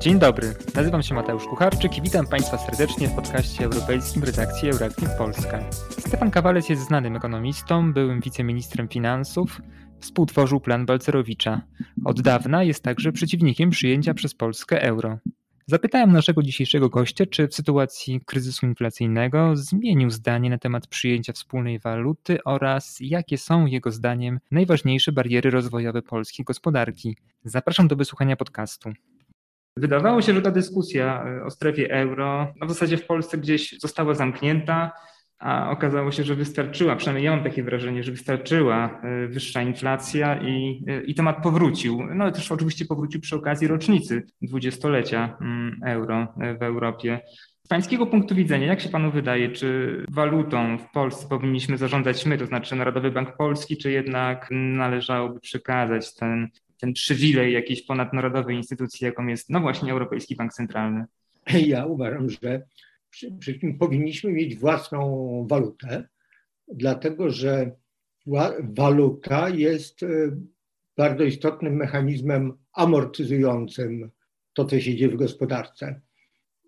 Dzień dobry, nazywam się Mateusz Kucharczyk i witam Państwa serdecznie w podcaście europejskim redakcji Euractiv Polska. Stefan Kawalec jest znanym ekonomistą, byłym wiceministrem finansów, współtworzył plan Balcerowicza. Od dawna jest także przeciwnikiem przyjęcia przez Polskę euro. Zapytałem naszego dzisiejszego gościa, czy w sytuacji kryzysu inflacyjnego zmienił zdanie na temat przyjęcia wspólnej waluty oraz jakie są jego zdaniem najważniejsze bariery rozwojowe polskiej gospodarki. Zapraszam do wysłuchania podcastu. Wydawało się, że ta dyskusja e, o strefie euro no w zasadzie w Polsce gdzieś została zamknięta, a okazało się, że wystarczyła, przynajmniej ja mam takie wrażenie, że wystarczyła e, wyższa inflacja i, e, i temat powrócił. No też oczywiście powrócił przy okazji rocznicy dwudziestolecia mm, euro w Europie. Z pańskiego punktu widzenia, jak się panu wydaje, czy walutą w Polsce powinniśmy zarządzać my, to znaczy Narodowy Bank Polski, czy jednak należałoby przekazać ten ten przywilej jakiejś ponadnarodowej instytucji, jaką jest, no właśnie, Europejski Bank Centralny? Ja uważam, że przede wszystkim powinniśmy mieć własną walutę, dlatego że waluta jest e, bardzo istotnym mechanizmem amortyzującym to, co się dzieje w gospodarce.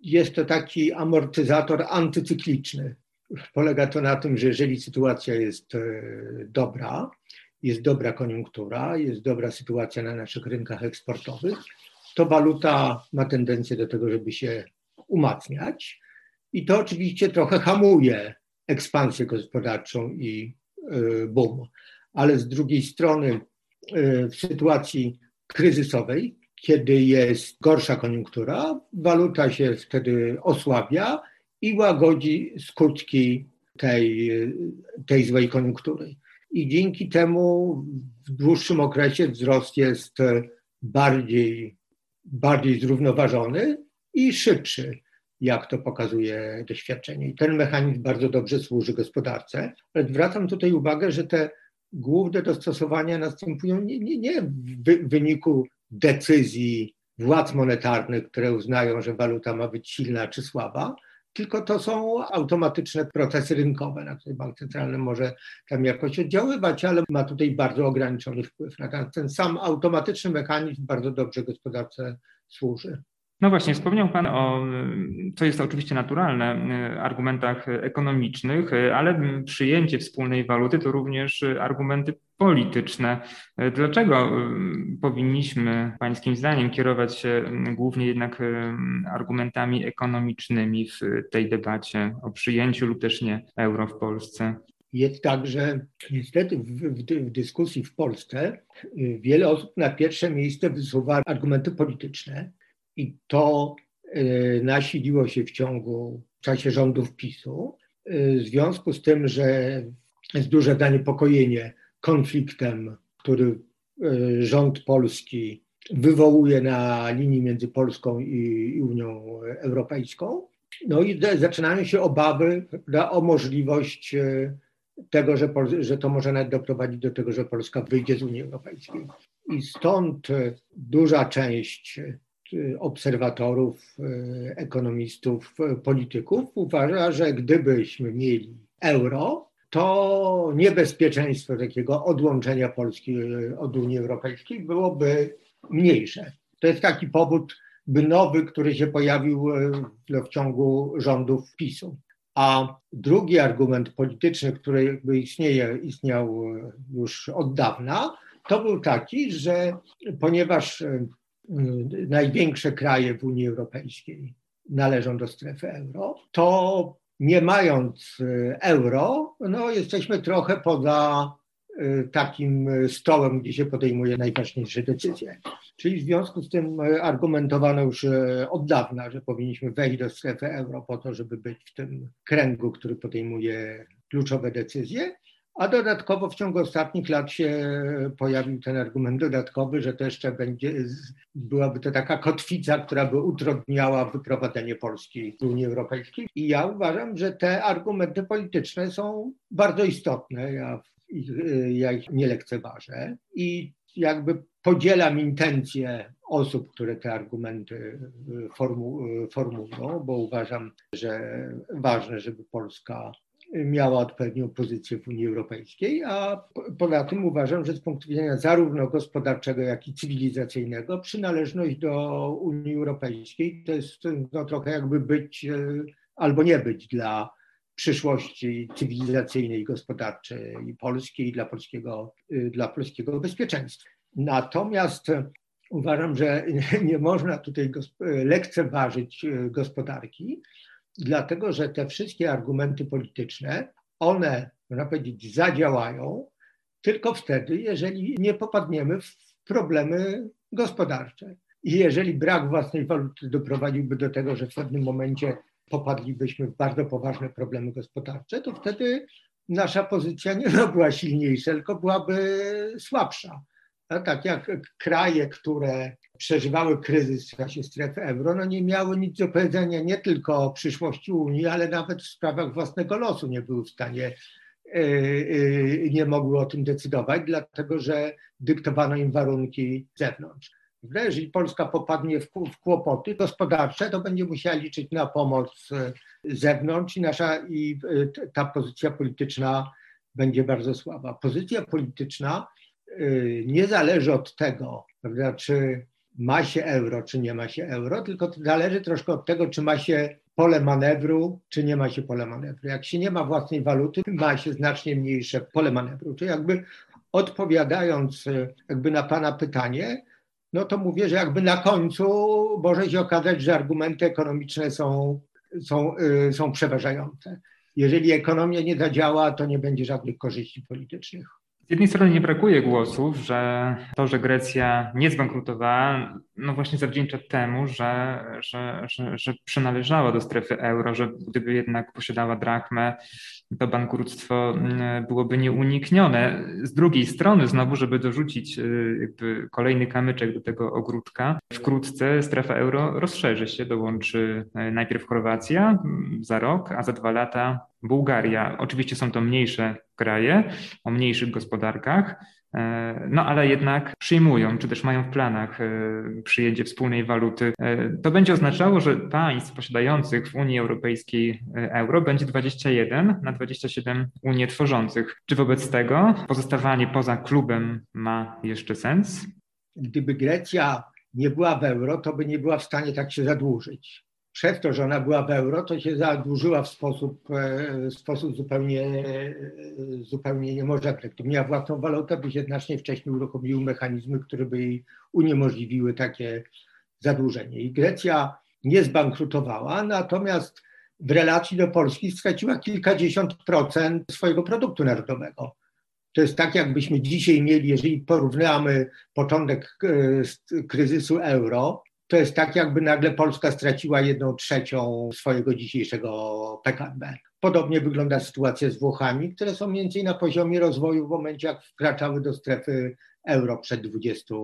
Jest to taki amortyzator antycykliczny. Polega to na tym, że jeżeli sytuacja jest e, dobra, jest dobra koniunktura, jest dobra sytuacja na naszych rynkach eksportowych, to waluta ma tendencję do tego, żeby się umacniać. I to oczywiście trochę hamuje ekspansję gospodarczą i y, boom. Ale z drugiej strony, y, w sytuacji kryzysowej, kiedy jest gorsza koniunktura, waluta się wtedy osłabia i łagodzi skutki tej, tej złej koniunktury i dzięki temu w dłuższym okresie wzrost jest e, bardziej, bardziej zrównoważony i szybszy, jak to pokazuje doświadczenie. I ten mechanizm bardzo dobrze służy gospodarce. Ale zwracam tutaj uwagę, że te główne dostosowania następują nie, nie, nie w wyniku decyzji władz monetarnych, które uznają, że waluta ma być silna czy słaba, tylko to są automatyczne procesy rynkowe, na które bank centralny może tam jakoś oddziaływać, ale ma tutaj bardzo ograniczony wpływ. Ten sam automatyczny mechanizm bardzo dobrze gospodarce służy. No właśnie, wspomniał Pan o, co jest oczywiście naturalne, argumentach ekonomicznych, ale przyjęcie wspólnej waluty to również argumenty polityczne. Dlaczego powinniśmy, Pańskim zdaniem, kierować się głównie jednak argumentami ekonomicznymi w tej debacie o przyjęciu lub też nie euro w Polsce? Jest tak, że niestety w, w, w, dyskusji w Polsce wiele osób na pierwsze miejsce wysuwa argumenty polityczne, i to y, nasiliło się w ciągu, w czasie rządów PiSu, y, w związku z tym, że jest duże zaniepokojenie konfliktem, który y, rząd polski wywołuje na linii między Polską i Unią Europejską. No i zaczynają się obawy o możliwość tego, że, że to może nawet doprowadzić do tego, że Polska wyjdzie z Unii Europejskiej. I stąd duża część obserwatorów, e, ekonomistów, e, polityków uważa, że gdybyśmy mieli euro, to niebezpieczeństwo takiego odłączenia Polski e, od Unii Europejskiej byłoby mniejsze. To jest taki powód nowy, który się pojawił w ciągu rządów PiSu. A drugi argument polityczny, który jakby istnieje, istniał już od dawna, to był taki, że ponieważ największe kraje w Unii Europejskiej należą do strefy euro, to nie mając y, euro, no jesteśmy trochę poza y, takim stołem, gdzie się podejmuje najważniejsze decyzje. Czyli w związku z tym argumentowano już od dawna, że powinniśmy wejść do strefy euro po to, żeby być w tym kręgu, który podejmuje kluczowe decyzje. A dodatkowo w ciągu ostatnich lat się pojawił ten argument dodatkowy, że to jeszcze będzie, byłaby to taka kotwica, która by utrudniała wyprowadzenie Polski z Unii Europejskiej. I ja uważam, że te argumenty polityczne są bardzo istotne. Ja ich, ja ich nie lekceważę i jakby podzielam intencje osób, które te argumenty formu, formułują, bo uważam, że ważne, żeby Polska miała odpowiednią pozycję w Unii Europejskiej, a poza tym uważam, że z punktu widzenia zarówno gospodarczego, jak i cywilizacyjnego przynależność do Unii Europejskiej to jest no, trochę jakby być e, albo nie być dla przyszłości cywilizacyjnej gospodarczej Polski i dla polskiego, e, dla polskiego bezpieczeństwa. Natomiast uważam, że nie można tutaj lekceważyć e, gospodarki, dlatego że te wszystkie argumenty polityczne, one, można powiedzieć, zadziałają tylko wtedy, jeżeli nie popadniemy w problemy gospodarcze. I jeżeli brak własnej waluty doprowadziłby do tego, że w pewnym momencie popadlibyśmy w bardzo poważne problemy gospodarcze, to wtedy nasza pozycja nie była silniejsza, tylko byłaby słabsza. A tak jak kraje, które przeżywały kryzys w czasie strefy euro, no nie miały nic do powiedzenia nie tylko o przyszłości Unii, ale nawet w sprawach własnego losu nie były w stanie, e, e, nie mogły o tym decydować, dlatego że dyktowano im warunki z zewnątrz. Jeżeli Polska popadnie w, kłopoty gospodarcze, to będzie musiała liczyć na pomoc z zewnątrz i, nasza, i e, ta pozycja polityczna będzie bardzo słaba. Pozycja polityczna nie zależy od tego, prawda, czy ma się euro, czy nie ma się euro, tylko zależy troszkę od tego, czy ma się pole manewru, czy nie ma się pole manewru. Jak się nie ma własnej waluty, ma się znacznie mniejsze pole manewru. To jakby odpowiadając e, jakby na Pana pytanie, no to mówię, że jakby na końcu może się okazać, że argumenty ekonomiczne są, są, yy, są przeważające. Jeżeli ekonomia nie zadziała, to nie będzie żadnych korzyści politycznych. Z jednej strony nie brakuje głosów, że to, że Grecja nie zbankrutowała, no właśnie zawdzięcza temu, że, że, że, że przynależała do strefy euro, że gdyby jednak posiadała drachmę, to bankructwo mm, byłoby nieuniknione. Z drugiej strony, znowu, żeby dorzucić y, jakby kolejny kamyczek do tego ogródka, wkrótce strefa euro rozszerzy się, dołączy y, najpierw Chorwacja mm, za rok, a za dwa lata Bułgaria. Oczywiście są to mniejsze kraje o mniejszych gospodarkach, no ale jednak przyjmują, czy też mają w planach e, przyjęcie wspólnej waluty. E, to będzie oznaczało, że państw posiadających w Unii Europejskiej euro będzie 21 na 27 Unii tworzących. Czy wobec tego pozostawanie poza klubem ma jeszcze sens? Gdyby Grecja nie była w euro, to by nie była w stanie tak się zadłużyć przez to, że ona była w euro, to się zadłużyła w sposób, e, w sposób zupełnie, e, zupełnie niemożliwy. Gdyby miała własną walutę, by się znacznie wcześniej uruchomiły mechanizmy, które by jej uniemożliwiły takie zadłużenie. I Grecja nie zbankrutowała, natomiast w relacji do Polski straciła kilkadziesiąt procent swojego produktu narodowego. To jest tak, jakbyśmy dzisiaj mieli, jeżeli porównamy początek e, kryzysu euro to jest tak, jakby nagle Polska straciła jedną trzecią swojego dzisiejszego PKB. Podobnie wygląda sytuacja z Włochami, które są mniej więcej na poziomie rozwoju w momencie, jak wkraczały do strefy euro przed 20,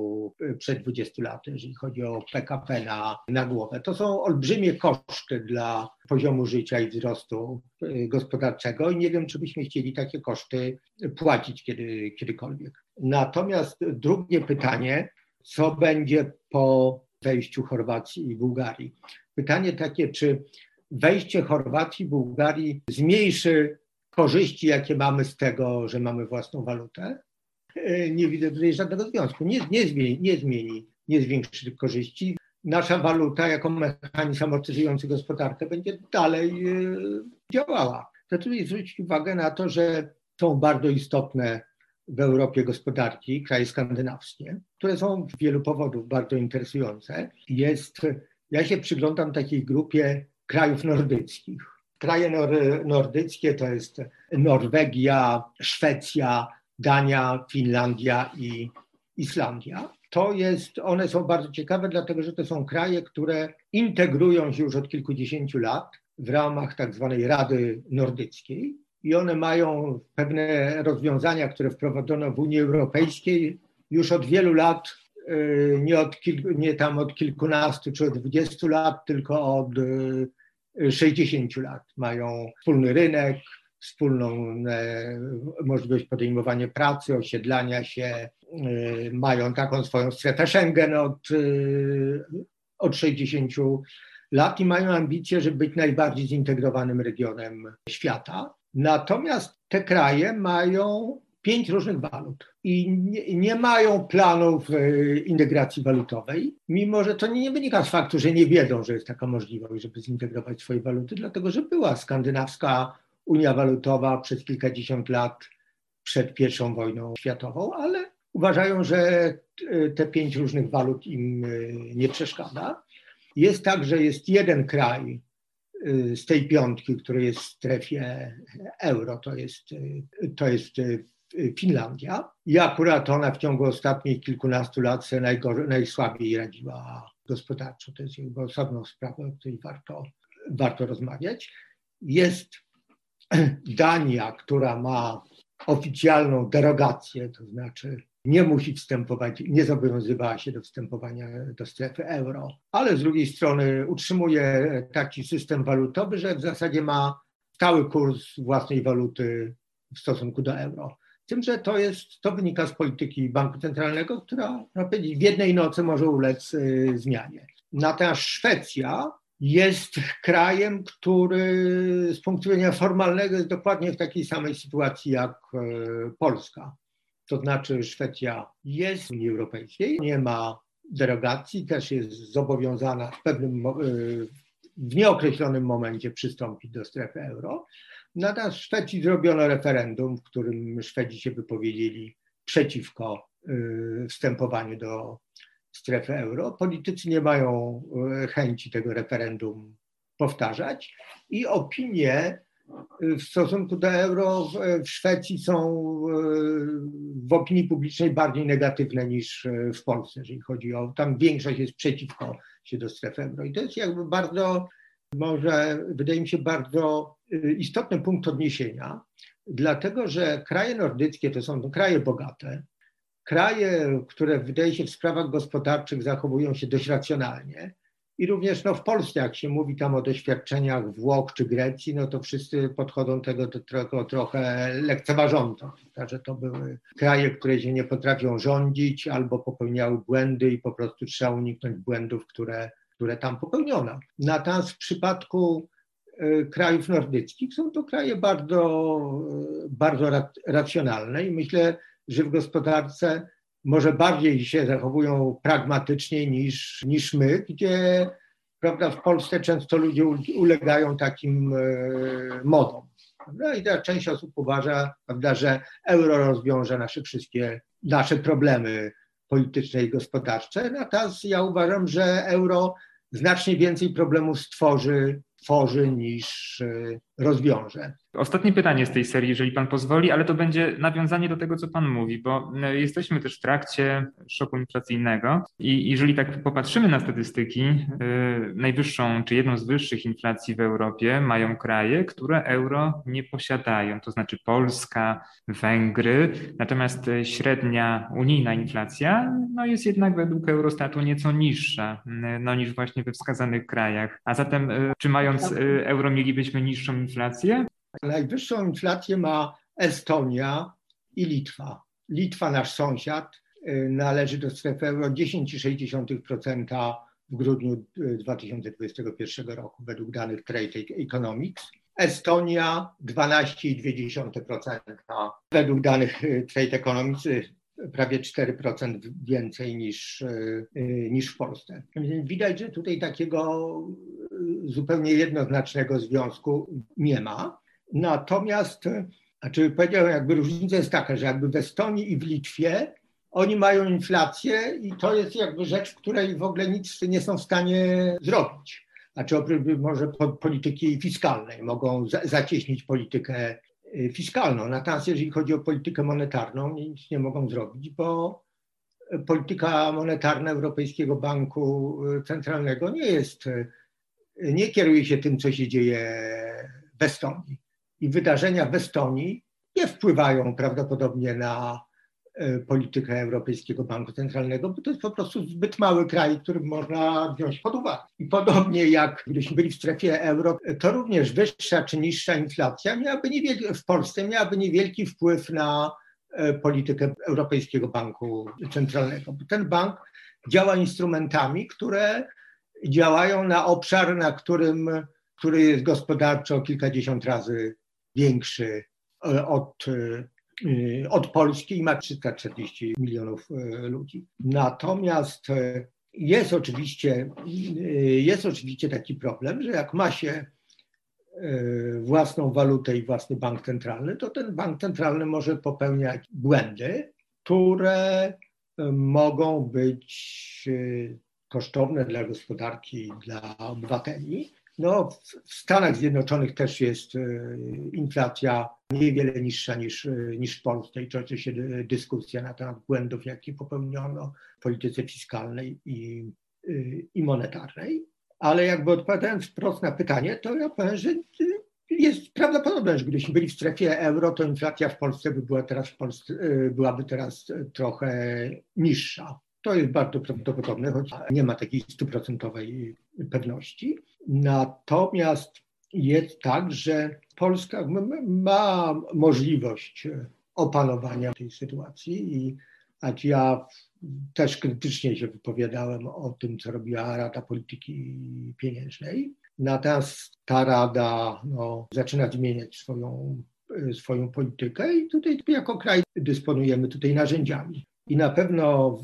przed 20 laty, jeżeli chodzi o PKP na, na głowę. To są olbrzymie koszty dla poziomu życia i wzrostu y, gospodarczego i nie wiem, czy byśmy chcieli takie koszty płacić kiedy, kiedykolwiek. Natomiast drugie pytanie, co będzie po wejściu Chorwacji i Bułgarii. Pytanie takie, czy wejście Chorwacji i Bułgarii zmniejszy korzyści, jakie mamy z tego, że mamy własną walutę? E, nie widzę tutaj żadnego związku. Nie, nie, zmieni, nie zmieni, nie zwiększy korzyści. Nasza waluta jako mechanizm amortyzujący gospodarkę będzie dalej e, działała. Tutaj zwrócić uwagę na to, że są bardzo istotne w Europie gospodarki, kraje skandynawskie, które są z wielu powodów bardzo interesujące. Jest, ja się przyglądam takiej grupie krajów nordyckich. Kraje nor, nordyckie to jest Norwegia, Szwecja, Dania, Finlandia i Islandia. To jest, one są bardzo ciekawe, dlatego że to są kraje, które integrują się już od kilkudziesięciu lat w ramach tak zwanej Rady Nordyckiej i one mają pewne rozwiązania, które wprowadzono w Unii Europejskiej już od wielu lat, y, nie, od kilku, nie tam od kilkunastu czy od dwudziestu lat, tylko od y, sześćdziesięciu lat. Mają wspólny rynek, wspólną e, możliwość podejmowania pracy, osiedlania się, y, mają taką swoją strefę Schengen od, od 60 lat i mają ambicje, żeby być najbardziej zintegrowanym regionem świata. Natomiast te kraje mają pięć różnych walut i nie, nie, mają planów e, integracji walutowej, mimo że to nie wynika z faktu, że nie wiedzą, że jest taka możliwość, żeby zintegrować swoje waluty, dlatego że była skandynawska Unia Walutowa przez kilkadziesiąt lat przed I wojną światową, ale uważają, że e, te pięć różnych walut im e, nie przeszkadza. Jest tak, że jest jeden kraj z tej piątki, który jest w strefie euro, to jest, to jest Finlandia. I akurat ona w ciągu ostatnich kilkunastu lat sobie najsłabiej radziła gospodarczo. To jest jakby osobną sprawą, o której warto, warto rozmawiać. Jest Dania, która ma oficjalną derogację, to znaczy nie musi wstępować, nie zobowiązywała się do wstępowania do strefy euro, ale z drugiej strony utrzymuje taki system walutowy, że w zasadzie ma stały kurs własnej waluty w stosunku do euro. Tym, że to, jest, to wynika z polityki Banku Centralnego, która w jednej nocy może ulec y, zmianie. Natomiast Szwecja jest krajem, który z punktu widzenia formalnego jest dokładnie w takiej samej sytuacji jak y, Polska. To znaczy Szwecja jest w Unii Europejskiej, nie ma derogacji, też jest zobowiązana w pewnym, y, w nieokreślonym momencie przystąpić do strefy euro. Natomiast w Szwecji zrobiono referendum, w którym Szwedzi się wypowiedzieli przeciwko y, wstępowaniu do strefy euro. Politycy nie mają y, chęci tego referendum powtarzać i opinie w stosunku do euro w Szwecji są w opinii publicznej bardziej negatywne niż w Polsce, jeżeli chodzi o, tam większość jest przeciwko się do strefy euro. I to jest jakby bardzo, może wydaje mi się bardzo Y, istotny punkt odniesienia, dlatego że kraje nordyckie to są kraje bogate, kraje, które wydaje się w sprawach gospodarczych zachowują się dość racjonalnie. I również no, w Polsce, jak się mówi tam o doświadczeniach Włoch czy Grecji, no to wszyscy podchodzą tego do trochę, trochę lekceważąco, że to były kraje, które się nie potrafią rządzić albo popełniały błędy i po prostu trzeba uniknąć błędów, które, które tam popełniono. Natomiast w przypadku E, krajów nordyckich. Są to kraje bardzo, bardzo racjonalne i myślę, że w gospodarce może bardziej się zachowują pragmatycznie niż, niż my, gdzie prawda, w Polsce często ludzie ulegają takim e, modom. Prawda? I ta część osób uważa, prawda, że euro rozwiąże nasze wszystkie nasze problemy polityczne i gospodarcze. Natomiast ja uważam, że euro znacznie więcej problemów stworzy tworzy niż e, rozwiąże. Ostatnie pytanie z tej serii, jeżeli Pan pozwoli, ale to będzie nawiązanie do tego, co Pan mówi, bo e, jesteśmy też w trakcie szoku inflacyjnego i jeżeli tak popatrzymy na statystyki, e, najwyższą czy jedną z wyższych inflacji w Europie mają kraje, które euro nie posiadają, to znaczy Polska, Węgry, natomiast średnia unijna inflacja no jest jednak według Eurostatu nieco niższa no, niż właśnie we wskazanych krajach. A zatem czy mając euro mielibyśmy niższą inflację? Najwyższą inflację ma Estonia i Litwa. Litwa, nasz sąsiad, y, należy do strefy euro 10,6% w grudniu 2021 y, roku według danych Trade Economics. Estonia 12,2% według danych y, Trade Economics prawie 4% więcej niż, niż w Polsce. Widać, że tutaj takiego zupełnie jednoznacznego związku nie ma. Natomiast, znaczy powiedziałem, jakby różnica jest taka, że jakby w Estonii i w Litwie oni mają inflację i to jest jakby rzecz, której w ogóle nic nie są w stanie zrobić. Znaczy oprócz może polityki fiskalnej, mogą zacieśnić politykę y, fiskalną. Natomiast jeżeli chodzi o politykę monetarną, nic nie mogą zrobić, bo polityka monetarna Europejskiego Banku Centralnego nie jest, nie kieruje się tym, co się dzieje w Estonii i wydarzenia w Estonii nie wpływają prawdopodobnie na e, politykę Europejskiego Banku Centralnego, bo to jest po prostu zbyt mały kraj, który można wziąć pod uwagę. I podobnie jak gdybyśmy byli w strefie euro, to również wyższa czy niższa inflacja miałaby niewielki, w Polsce miałaby niewielki wpływ na e, politykę Europejskiego Banku Centralnego. Ten bank działa instrumentami, które działają na obszar, na którym, który jest gospodarczo kilkadziesiąt razy większy od, od Polski i ma 340 milionów ludzi. Natomiast jest oczywiście, jest oczywiście taki problem, że jak ma się własną walutę i własny bank centralny, to ten bank centralny może popełniać błędy, które mogą być kosztowne dla gospodarki, dla obywateli. No, w Stanach Zjednoczonych też jest e, inflacja niewiele niższa niż, e, niż w Polsce i toczy się dyskusja na temat błędów, jakie popełniono w polityce fiskalnej i, e, i monetarnej. Ale jakby odpowiadając wprost na pytanie, to ja powiem, że jest prawdopodobne, że gdybyśmy byli w strefie euro, to inflacja w Polsce by była teraz w Polsce, byłaby teraz trochę niższa. To jest bardzo prawdopodobne, choć nie ma takiej stuprocentowej pewności. Natomiast jest tak, że Polska ma możliwość opanowania tej sytuacji i ja też krytycznie się wypowiadałem o tym, co robiła Rada Polityki Pieniężnej. Natomiast ta Rada no, zaczyna zmieniać swoją, swoją politykę i tutaj jako kraj dysponujemy tutaj narzędziami. I na pewno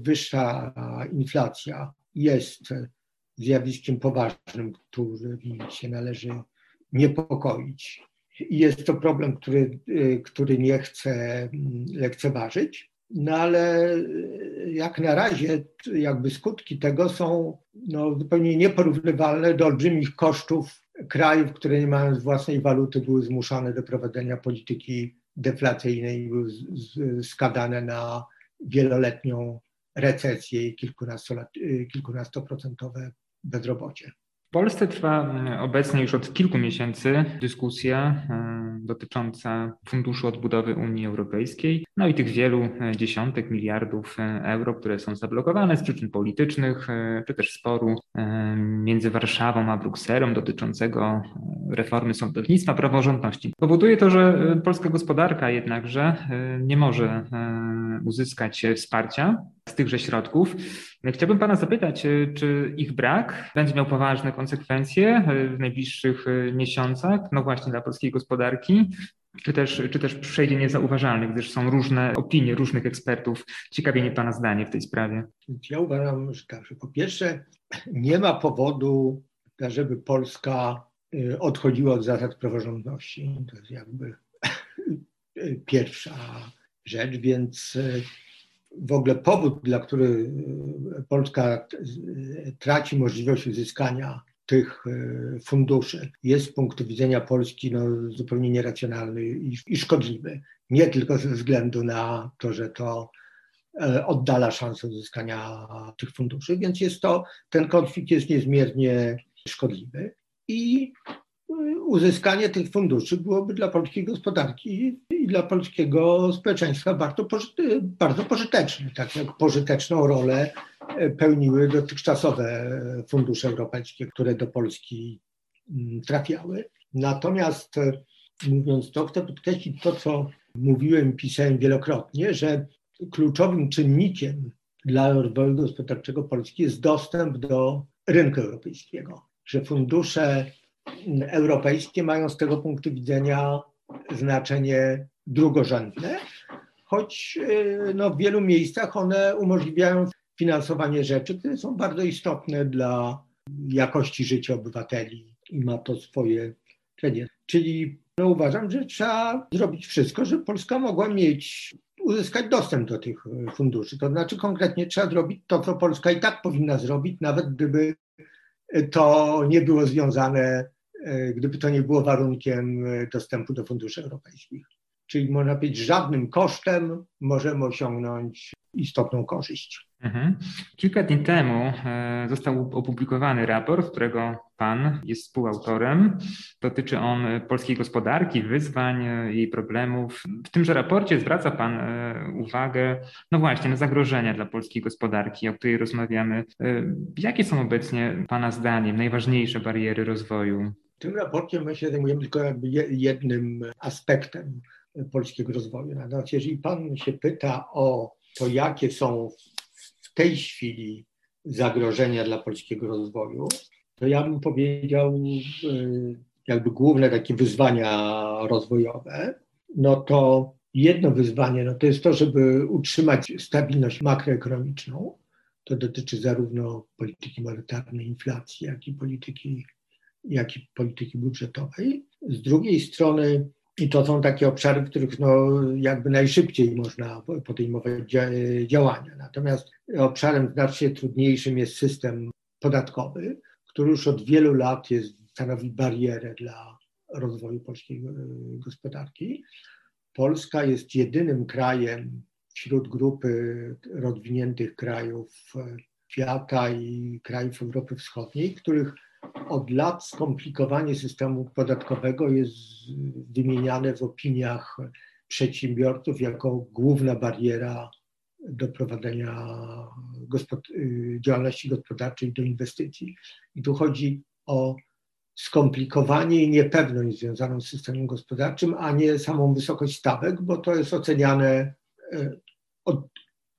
wyższa inflacja jest zjawiskiem poważnym, którym się należy niepokoić. I jest to problem, który, który nie chcę lekceważyć, no ale jak na razie jakby skutki tego są no, zupełnie nieporównywalne do olbrzymich kosztów krajów, które nie mając własnej waluty były zmuszone do prowadzenia polityki deflacyjnej były skadane na wieloletnią recesję i y, kilkunastoprocentowe bezrobocie. W Polsce trwa mm, obecnie już od kilku miesięcy dyskusja y, dotycząca Funduszu Odbudowy Unii Europejskiej, no i tych wielu y, dziesiątek miliardów euro, które są zablokowane z przyczyn politycznych, czy też sporu między Warszawą a Brukselą dotyczącego reformy sądownictwa, praworządności. Powoduje to, że polska gospodarka jednakże nie może uzyskać wsparcia z tychże środków. Chciałbym Pana zapytać, e, czy ich brak będzie miał poważne konsekwencje e, w najbliższych e, miesiącach, no właśnie dla polskiej gospodarki, czy też, czy też przejdzie niezauważalny, gdyż są różne opinie różnych ekspertów. Ciekawie mnie Pana zdanie w tej sprawie. Ja uważam, że tak, po pierwsze nie ma powodu, żeby Polska odchodziła od zasad praworządności. To jest jakby pierwsza rzecz, więc w ogóle powód, dla który e, Polska traci możliwość uzyskania tych e, funduszy jest z punktu widzenia Polski no, zupełnie nieracjonalny i, i szkodliwy. Nie tylko ze względu na to, że to e, oddala szansę uzyskania tych funduszy, więc jest to, ten konflikt jest niezmiernie szkodliwy i uzyskanie tych funduszy byłoby dla polskiej gospodarki i dla polskiego społeczeństwa bardzo, pożyte, bardzo pożyteczne, tak jak pożyteczną rolę e, pełniły dotychczasowe fundusze europejskie, które do Polski mm, trafiały. Natomiast e, mówiąc to, chcę podkreślić to, co mówiłem pisałem wielokrotnie, że kluczowym czynnikiem dla rozwoju gospodarczego Polski jest dostęp do rynku europejskiego, że fundusze europejskie mają z tego punktu widzenia znaczenie drugorzędne, choć e, no, w wielu miejscach one umożliwiają finansowanie rzeczy, które są bardzo istotne dla jakości życia obywateli i ma to swoje cenie. Czyli no, uważam, że trzeba zrobić wszystko, żeby Polska mogła mieć, uzyskać dostęp do tych funduszy. To znaczy konkretnie trzeba zrobić to, co Polska i tak powinna zrobić, nawet gdyby to nie było związane E, gdyby to nie było warunkiem e, dostępu do funduszy europejskich. Czyli można powiedzieć, żadnym kosztem możemy osiągnąć istotną korzyść. Mhm. Kilka dni temu e, został opublikowany raport, którego Pan jest współautorem. Dotyczy on polskiej gospodarki, wyzwań, jej problemów. W tymże raporcie zwraca Pan uwagę, no właśnie, na zagrożenia dla polskiej gospodarki, o której rozmawiamy. Jakie są obecnie Pana zdaniem najważniejsze bariery rozwoju w tym raporcie my się zajmujemy tylko jednym aspektem polskiego rozwoju. Natomiast jeżeli Pan się pyta o to, jakie są w tej chwili zagrożenia dla polskiego rozwoju, to ja bym powiedział jakby główne takie wyzwania rozwojowe, no to jedno wyzwanie no to jest to, żeby utrzymać stabilność makroekonomiczną. To dotyczy zarówno polityki monetarnej, inflacji, jak i polityki, jak i polityki budżetowej. Z drugiej strony, i to są takie obszary, w których no, jakby najszybciej można podejmować działania. Natomiast obszarem znacznie trudniejszym jest system podatkowy, który już od wielu lat jest, stanowi barierę dla rozwoju polskiej e, gospodarki. Polska jest jedynym krajem wśród grupy rozwiniętych krajów e, świata i krajów Europy Wschodniej, których od lat skomplikowanie systemu podatkowego jest wymieniane w opiniach przedsiębiorców jako główna bariera do prowadzenia gospod działalności gospodarczej, do inwestycji. I tu chodzi o skomplikowanie i niepewność związaną z systemem gospodarczym, a nie samą wysokość stawek, bo to jest oceniane e, od,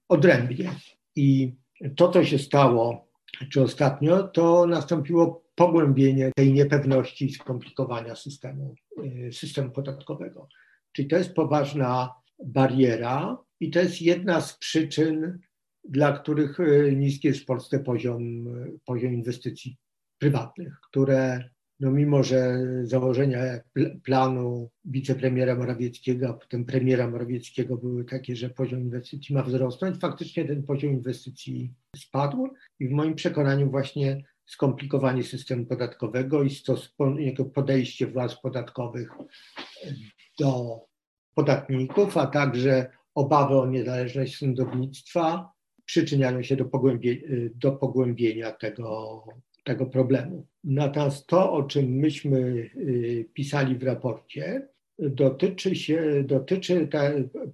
odrębnie. I to, co się stało, czy ostatnio, to nastąpiło pogłębienie tej niepewności i skomplikowania systemu, e, systemu podatkowego. Czyli to jest poważna bariera i to jest jedna z przyczyn, dla których e, niski jest w Polsce poziom, poziom inwestycji prywatnych, które no mimo że założenia planu wicepremiera Morawieckiego, a potem premiera Morawieckiego były takie, że poziom inwestycji ma wzrosnąć, faktycznie ten poziom inwestycji spadł i w moim przekonaniu właśnie skomplikowanie systemu podatkowego i jego podejście władz podatkowych do podatników, a także obawy o niezależność sądownictwa przyczyniają się do pogłębienia, do pogłębienia tego, tego problemu. Natomiast to, o czym myśmy y, pisali w raporcie, dotyczy, się, dotyczy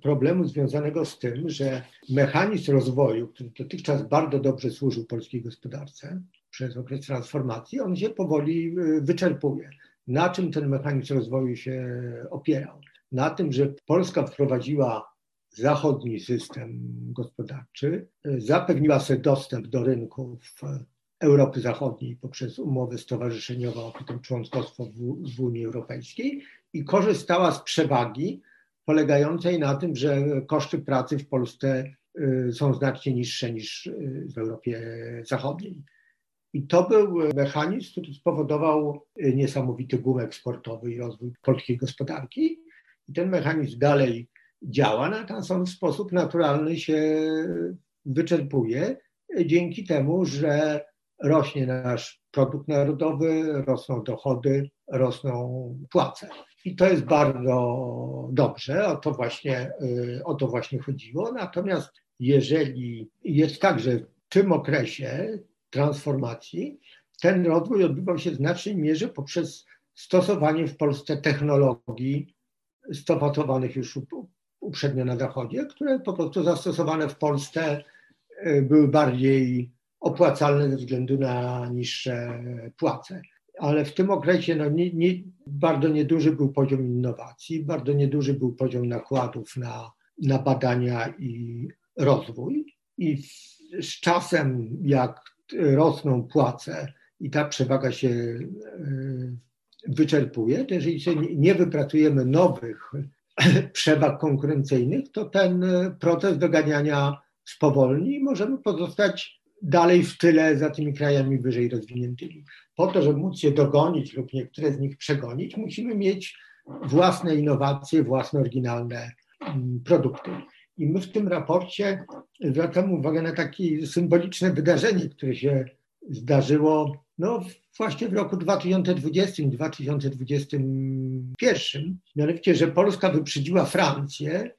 problemu związanego z tym, że mechanizm rozwoju, który dotychczas bardzo dobrze służył polskiej gospodarce przez okres transformacji, on się powoli y, wyczerpuje. Na czym ten mechanizm rozwoju się opierał? Na tym, że Polska wprowadziła zachodni system gospodarczy, y, zapewniła sobie dostęp do rynków Europy Zachodniej poprzez umowę stowarzyszeniową, a potem członkostwo w, Unii Europejskiej i korzystała z przewagi polegającej na tym, że koszty pracy w Polsce y, są znacznie niższe niż y, w Europie Zachodniej. I to był mechanizm, który spowodował y, niesamowity boom eksportowy i rozwój polskiej gospodarki. I ten mechanizm dalej działa, natomiast on w sposób naturalny się wyczerpuje dzięki temu, że rośnie nasz produkt narodowy, rosną dochody, rosną płace. I to jest bardzo dobrze, o to właśnie, o to właśnie chodziło. Natomiast jeżeli jest tak, że w tym okresie transformacji ten rozwój odbywał się w znacznej mierze poprzez stosowanie w Polsce technologii stosowanych już uprzednio na Zachodzie, które po prostu zastosowane w Polsce y, były bardziej opłacalne ze względu na niższe płace. Ale w tym okresie no, nie, nie, bardzo nieduży był poziom innowacji, bardzo nieduży był poziom nakładów na, na badania i rozwój. I z czasem, jak rosną płace i ta przewaga się e, wyczerpuje, to jeżeli nie wypracujemy nowych przewag konkurencyjnych, to ten proces doganiania spowolni i możemy pozostać dalej w tyle za tymi krajami wyżej rozwiniętymi. Po to, żeby móc je dogonić lub niektóre z nich przegonić, musimy mieć własne innowacje, własne oryginalne mm, produkty. I my w tym raporcie zwracamy uwagę na takie symboliczne wydarzenie, które się zdarzyło no, właśnie w roku 2020-2021, mianowicie, że Polska wyprzedziła Francję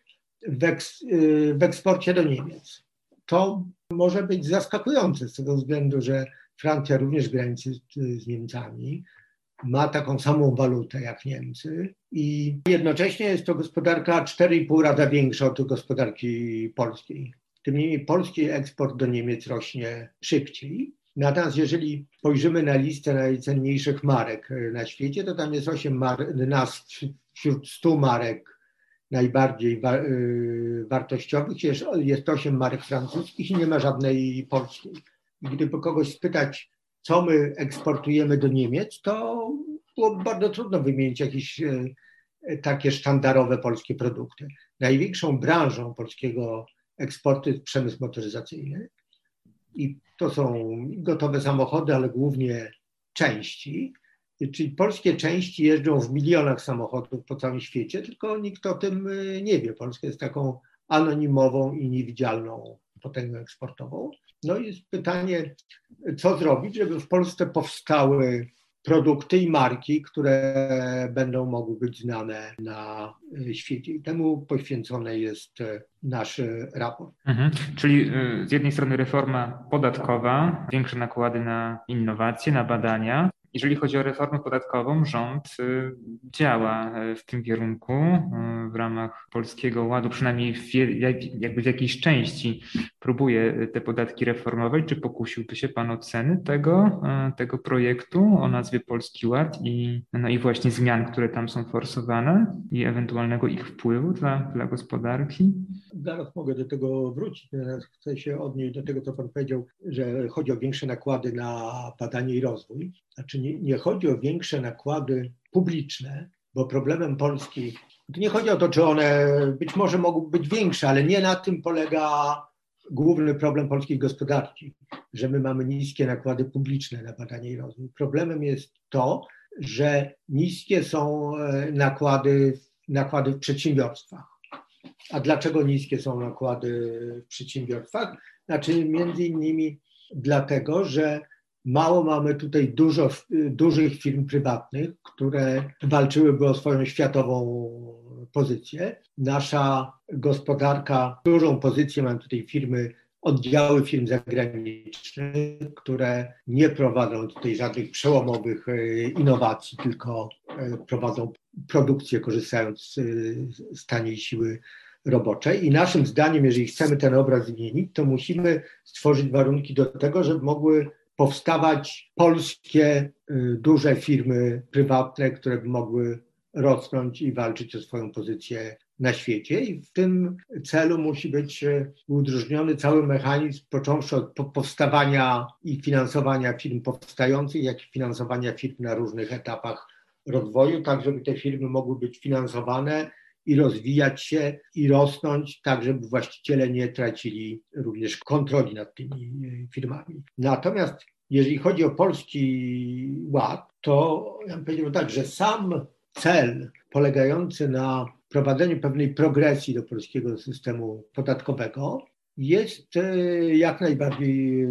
w, eks, y, w eksporcie do Niemiec. To może być zaskakujące z tego względu, że Francja również graniczy z Niemcami, ma taką samą walutę jak Niemcy i jednocześnie jest to gospodarka 4,5 razy większa od gospodarki polskiej. Tym niemniej polski eksport do Niemiec rośnie szybciej. Natomiast jeżeli spojrzymy na listę najcenniejszych marek na świecie, to tam jest 8 marek, nas wśród 100 marek najbardziej wa y, wartościowych. Jest, jest 8 marek francuskich i nie ma żadnej polskiej. I gdyby kogoś spytać, co my eksportujemy do Niemiec, to było bardzo trudno wymienić jakieś e, takie sztandarowe polskie produkty. Największą branżą polskiego eksportu jest przemysł motoryzacyjny i to są gotowe samochody, ale głównie części. Czyli polskie części jeżdżą w milionach samochodów po całym świecie, tylko nikt o tym e, nie wie. Polska jest taką anonimową i niewidzialną potęgą eksportową. No i jest pytanie, co zrobić, żeby w Polsce powstały produkty i marki, które będą mogły być znane na świecie. I temu poświęcony jest nasz raport. Mhm. Czyli y, z jednej strony reforma podatkowa, większe nakłady na innowacje, na badania, jeżeli chodzi o reformę podatkową, rząd y, działa y, w tym kierunku y, w ramach Polskiego Ładu, przynajmniej w, jakby w jakiejś części próbuje te podatki reformować. Czy pokusiłby się Pan o ceny tego, tego projektu o nazwie Polski Ład i, no i właśnie zmian, które tam są forsowane i ewentualnego ich wpływu dla, dla gospodarki? Zaraz mogę do tego wrócić. Chcę się odnieść do tego, co Pan powiedział, że chodzi o większe nakłady na badanie i rozwój. Znaczy nie, nie chodzi o większe nakłady publiczne, bo problemem Polski, nie chodzi o to, czy one być może mogą być większe, ale nie na tym polega główny problem polskiej gospodarki, że my mamy niskie nakłady publiczne na badanie i rozwój. Problemem jest to, że niskie są e, nakłady, nakłady w przedsiębiorstwach. A dlaczego niskie są nakłady w przedsiębiorstwach? Znaczy między innymi dlatego, że Mało mamy tutaj dużo dużych firm prywatnych, które walczyłyby o swoją światową pozycję. Nasza gospodarka, dużą pozycję mają tutaj firmy, oddziały firm zagranicznych, które nie prowadzą tutaj żadnych przełomowych e, innowacji, tylko e, prowadzą produkcję korzystając z taniej siły roboczej. I naszym zdaniem, jeżeli chcemy ten obraz zmienić, to musimy stworzyć warunki do tego, żeby mogły powstawać polskie y, duże firmy prywatne, które by mogły rosnąć i walczyć o swoją pozycję na świecie. I w tym celu musi być y, udrożniony cały mechanizm, począwszy od powstawania i finansowania firm powstających, jak i finansowania firm na różnych etapach rozwoju, tak żeby te firmy mogły być finansowane i rozwijać się i rosnąć, tak żeby właściciele nie tracili również kontroli nad tymi y, firmami. Natomiast jeżeli chodzi o polski ład, to ja bym powiedział tak, że sam cel polegający na prowadzeniu pewnej progresji do polskiego systemu podatkowego jest e, jak najbardziej e,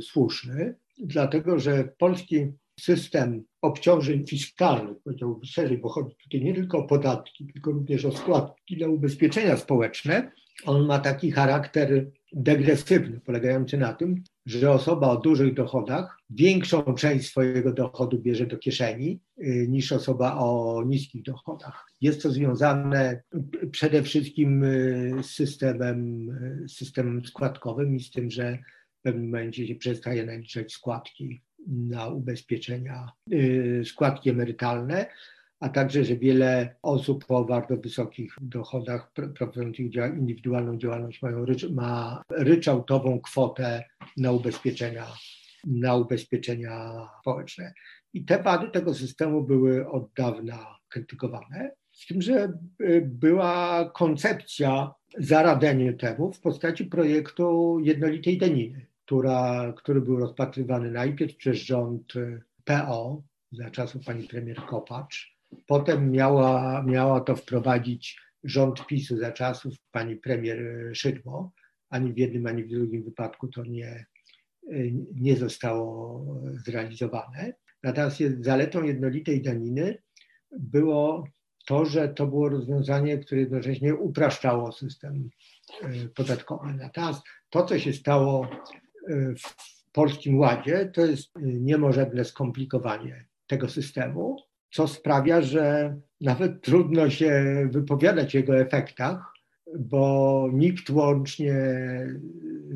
słuszny, dlatego że polski system obciążeń fiskalnych, powiedziałbym szerzej, bo chodzi tutaj nie tylko o podatki, tylko również o składki na ubezpieczenia społeczne, on ma taki charakter degresywny, polegający na tym, że osoba o dużych dochodach większą część swojego dochodu bierze do kieszeni y, niż osoba o niskich dochodach. Jest to związane przede wszystkim y, z systemem, y, systemem składkowym i z tym, że w pewnym momencie się przestaje naliczać składki na ubezpieczenia, składki emerytalne a także, że wiele osób o bardzo wysokich dochodach prowadzących indywidualną działalność mają ma ryczałtową kwotę na ubezpieczenia, na ubezpieczenia społeczne. I te wady tego systemu były od dawna krytykowane, z tym, że y, była koncepcja zaradzenia temu w postaci projektu jednolitej daniny, która, który był rozpatrywany najpierw przez rząd y, PO za czasów pani premier Kopacz, Potem miała, miała to wprowadzić rząd PiSu za czasów pani premier Szydło. Ani w jednym, ani w drugim wypadku to nie, nie zostało zrealizowane. Natomiast zaletą jednolitej daniny było to, że to było rozwiązanie, które jednocześnie upraszczało system podatkowy. Natomiast to, co się stało w Polskim Ładzie, to jest niemożebne skomplikowanie tego systemu co sprawia, że nawet trudno się wypowiadać o jego efektach, bo nikt łącznie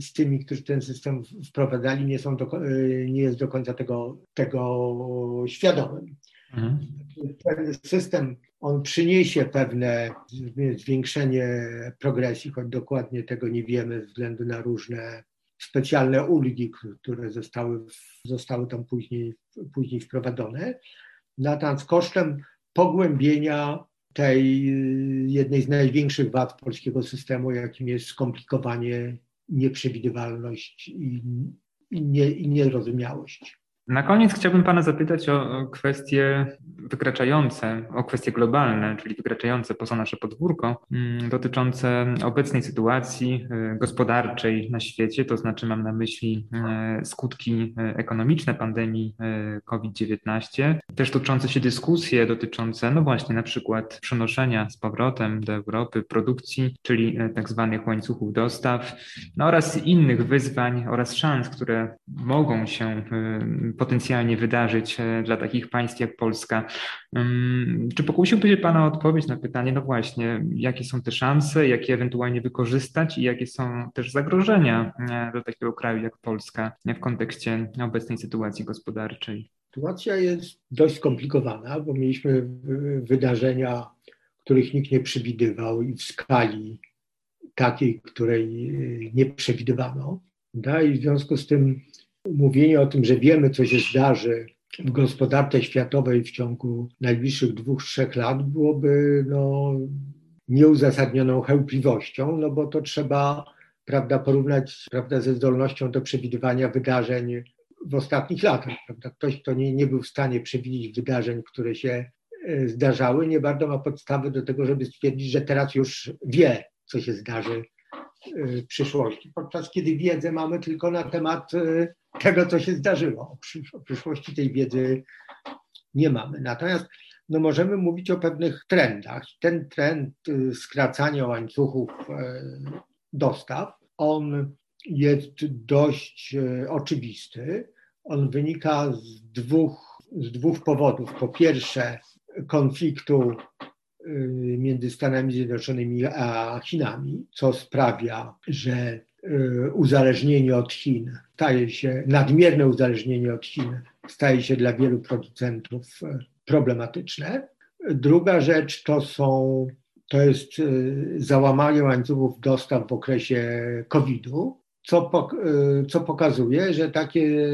z tymi, którzy ten system wprowadzali, nie, są do, nie jest do końca tego, tego świadomym. Mhm. Ten system on przyniesie pewne zwiększenie progresji, choć dokładnie tego nie wiemy ze względu na różne specjalne ulgi, które zostały, zostały tam później, później wprowadzone. Natrans kosztem pogłębienia tej y, jednej z największych wad polskiego systemu, jakim jest skomplikowanie, nieprzewidywalność i, i, nie, i. Na koniec chciałbym Pana zapytać o kwestie wykraczające, o kwestie globalne, czyli wykraczające poza nasze podwórko, mm, dotyczące obecnej sytuacji y, gospodarczej na świecie, to znaczy mam na myśli y, skutki y, ekonomiczne pandemii COVID-19, też toczące się dyskusje dotyczące, no właśnie, na przykład przenoszenia z powrotem do Europy produkcji, czyli tak zwanych łańcuchów dostaw, no oraz innych wyzwań oraz szans, które mogą się potencjalnie wydarzyć e, dla takich państw jak Polska. Czy pokusiłby się Pana odpowiedź na pytanie, no właśnie, jakie są te szanse, jakie ewentualnie wykorzystać i jakie są też zagrożenia e, dla takiego kraju jak Polska w kontekście obecnej sytuacji gospodarczej? Sytuacja jest dość skomplikowana, bo mieliśmy wydarzenia, których nikt nie przewidywał i w skali takiej, której e, nie przewidywano. Da, I w związku z tym Mówienie o tym, że wiemy, co się zdarzy w gospodarce światowej w ciągu najbliższych dwóch, trzech lat byłoby no, nieuzasadnioną chełpliwością, no bo to trzeba prawda, porównać prawda, ze zdolnością do przewidywania wydarzeń w ostatnich latach. Prawda. Ktoś, kto nie, nie był w stanie przewidzieć wydarzeń, które się e, zdarzały, nie bardzo ma podstawy do tego, żeby stwierdzić, że teraz już wie, co się zdarzy przyszłości. Podczas kiedy wiedzę mamy tylko na temat e, tego, co się zdarzyło. O przyszłości tej wiedzy nie mamy. Natomiast no, możemy mówić o pewnych trendach. Ten trend y, skracania łańcuchów e, dostaw, on jest dość e, oczywisty. On wynika z dwóch, z dwóch powodów. Po pierwsze, konfliktu y, między Stanami Zjednoczonymi a Chinami, co sprawia, że Y, uzależnienie od Chin staje się, nadmierne uzależnienie od Chin staje się dla wielu producentów y, problematyczne. Druga rzecz to są, to jest y, załamanie łańcuchów dostaw w okresie COVID-u, co, co pokazuje, że takie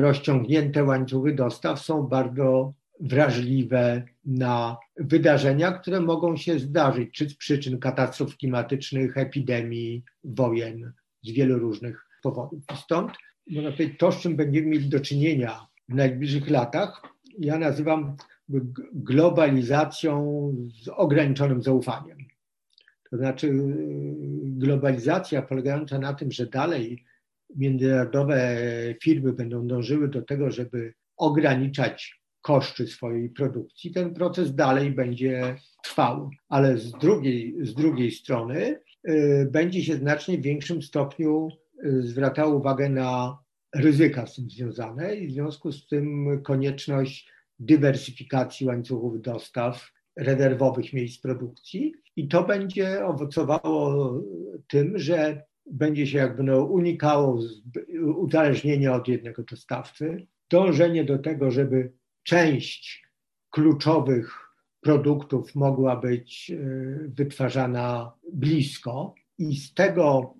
rozciągnięte łańcuchy dostaw są bardzo wrażliwe na wydarzenia, które mogą się zdarzyć, czy z przyczyn katastrof klimatycznych, epidemii, wojen, z wielu różnych powodów. Stąd, można powiedzieć, to, z czym będziemy mieli do czynienia w najbliższych latach, ja nazywam globalizacją z ograniczonym zaufaniem. To znaczy globalizacja polegająca na tym, że dalej międzynarodowe firmy będą dążyły do tego, żeby ograniczać koszty swojej produkcji, ten proces dalej będzie trwał. Ale z drugiej, z drugiej strony y, będzie się znacznie w większym stopniu y, zwracało uwagę na ryzyka z tym związane i w związku z tym konieczność dywersyfikacji łańcuchów dostaw, rezerwowych miejsc produkcji i to będzie owocowało tym, że będzie się jakby no unikało uzależnienia od jednego dostawcy, dążenie do tego, żeby część kluczowych produktów mogła być e, wytwarzana blisko i z tego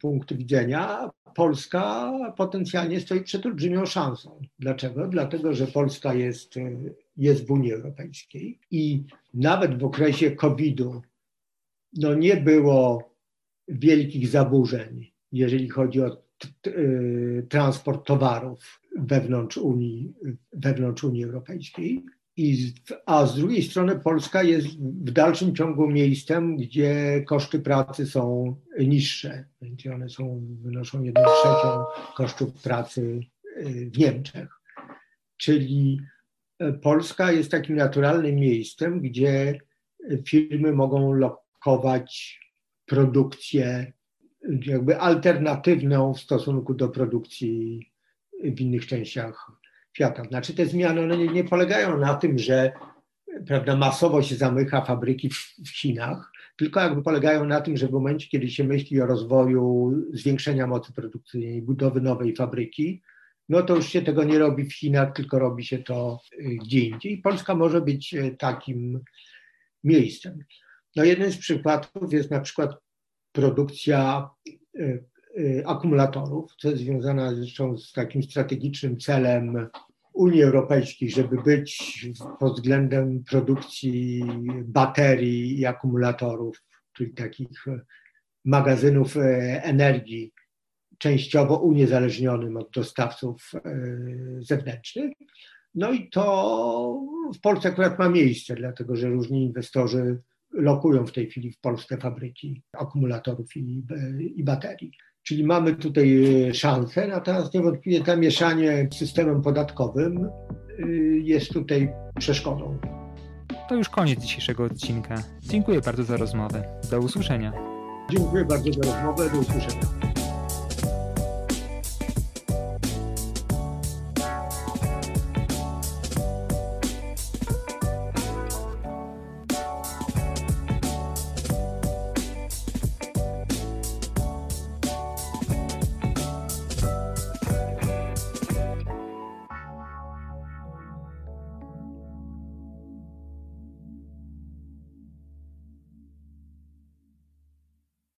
punktu widzenia Polska potencjalnie stoi przed olbrzymią szansą. Dlaczego? Dlatego, że Polska jest, e, jest w Unii Europejskiej i nawet w okresie COVID-u no nie było wielkich zaburzeń, jeżeli chodzi o Y, transport towarów wewnątrz Unii, wewnątrz Unii Europejskiej. I, a z drugiej strony Polska jest w dalszym ciągu miejscem, gdzie koszty pracy są niższe, więc one są, wynoszą jedną trzecią kosztów pracy y, w Niemczech. Czyli y, Polska jest takim naturalnym miejscem, gdzie firmy mogą lokować produkcję jakby alternatywną w stosunku do produkcji w innych częściach świata. Znaczy te zmiany one nie, nie polegają na tym, że prawda, masowo się zamyka fabryki w, w Chinach, tylko jakby polegają na tym, że w momencie, kiedy się myśli o rozwoju zwiększenia mocy produkcyjnej, budowy nowej fabryki, no to już się tego nie robi w Chinach, tylko robi się to y, gdzie indziej. Polska może być y, takim miejscem. No jeden z przykładów jest na przykład produkcja y, y, akumulatorów, co jest związana zresztą z takim strategicznym celem Unii Europejskiej, żeby być pod względem produkcji baterii i akumulatorów, czyli takich magazynów energii, częściowo uniezależnionym od dostawców zewnętrznych. No i to w Polsce akurat ma miejsce, dlatego że różni inwestorzy lokują w tej chwili w Polsce fabryki akumulatorów i, i baterii. Czyli mamy tutaj szansę, natomiast niewątpliwie zamieszanie systemem podatkowym y, jest tutaj przeszkodą. To już koniec dzisiejszego odcinka. Dziękuję bardzo za rozmowę. Do usłyszenia. Dziękuję bardzo za rozmowę. Do usłyszenia.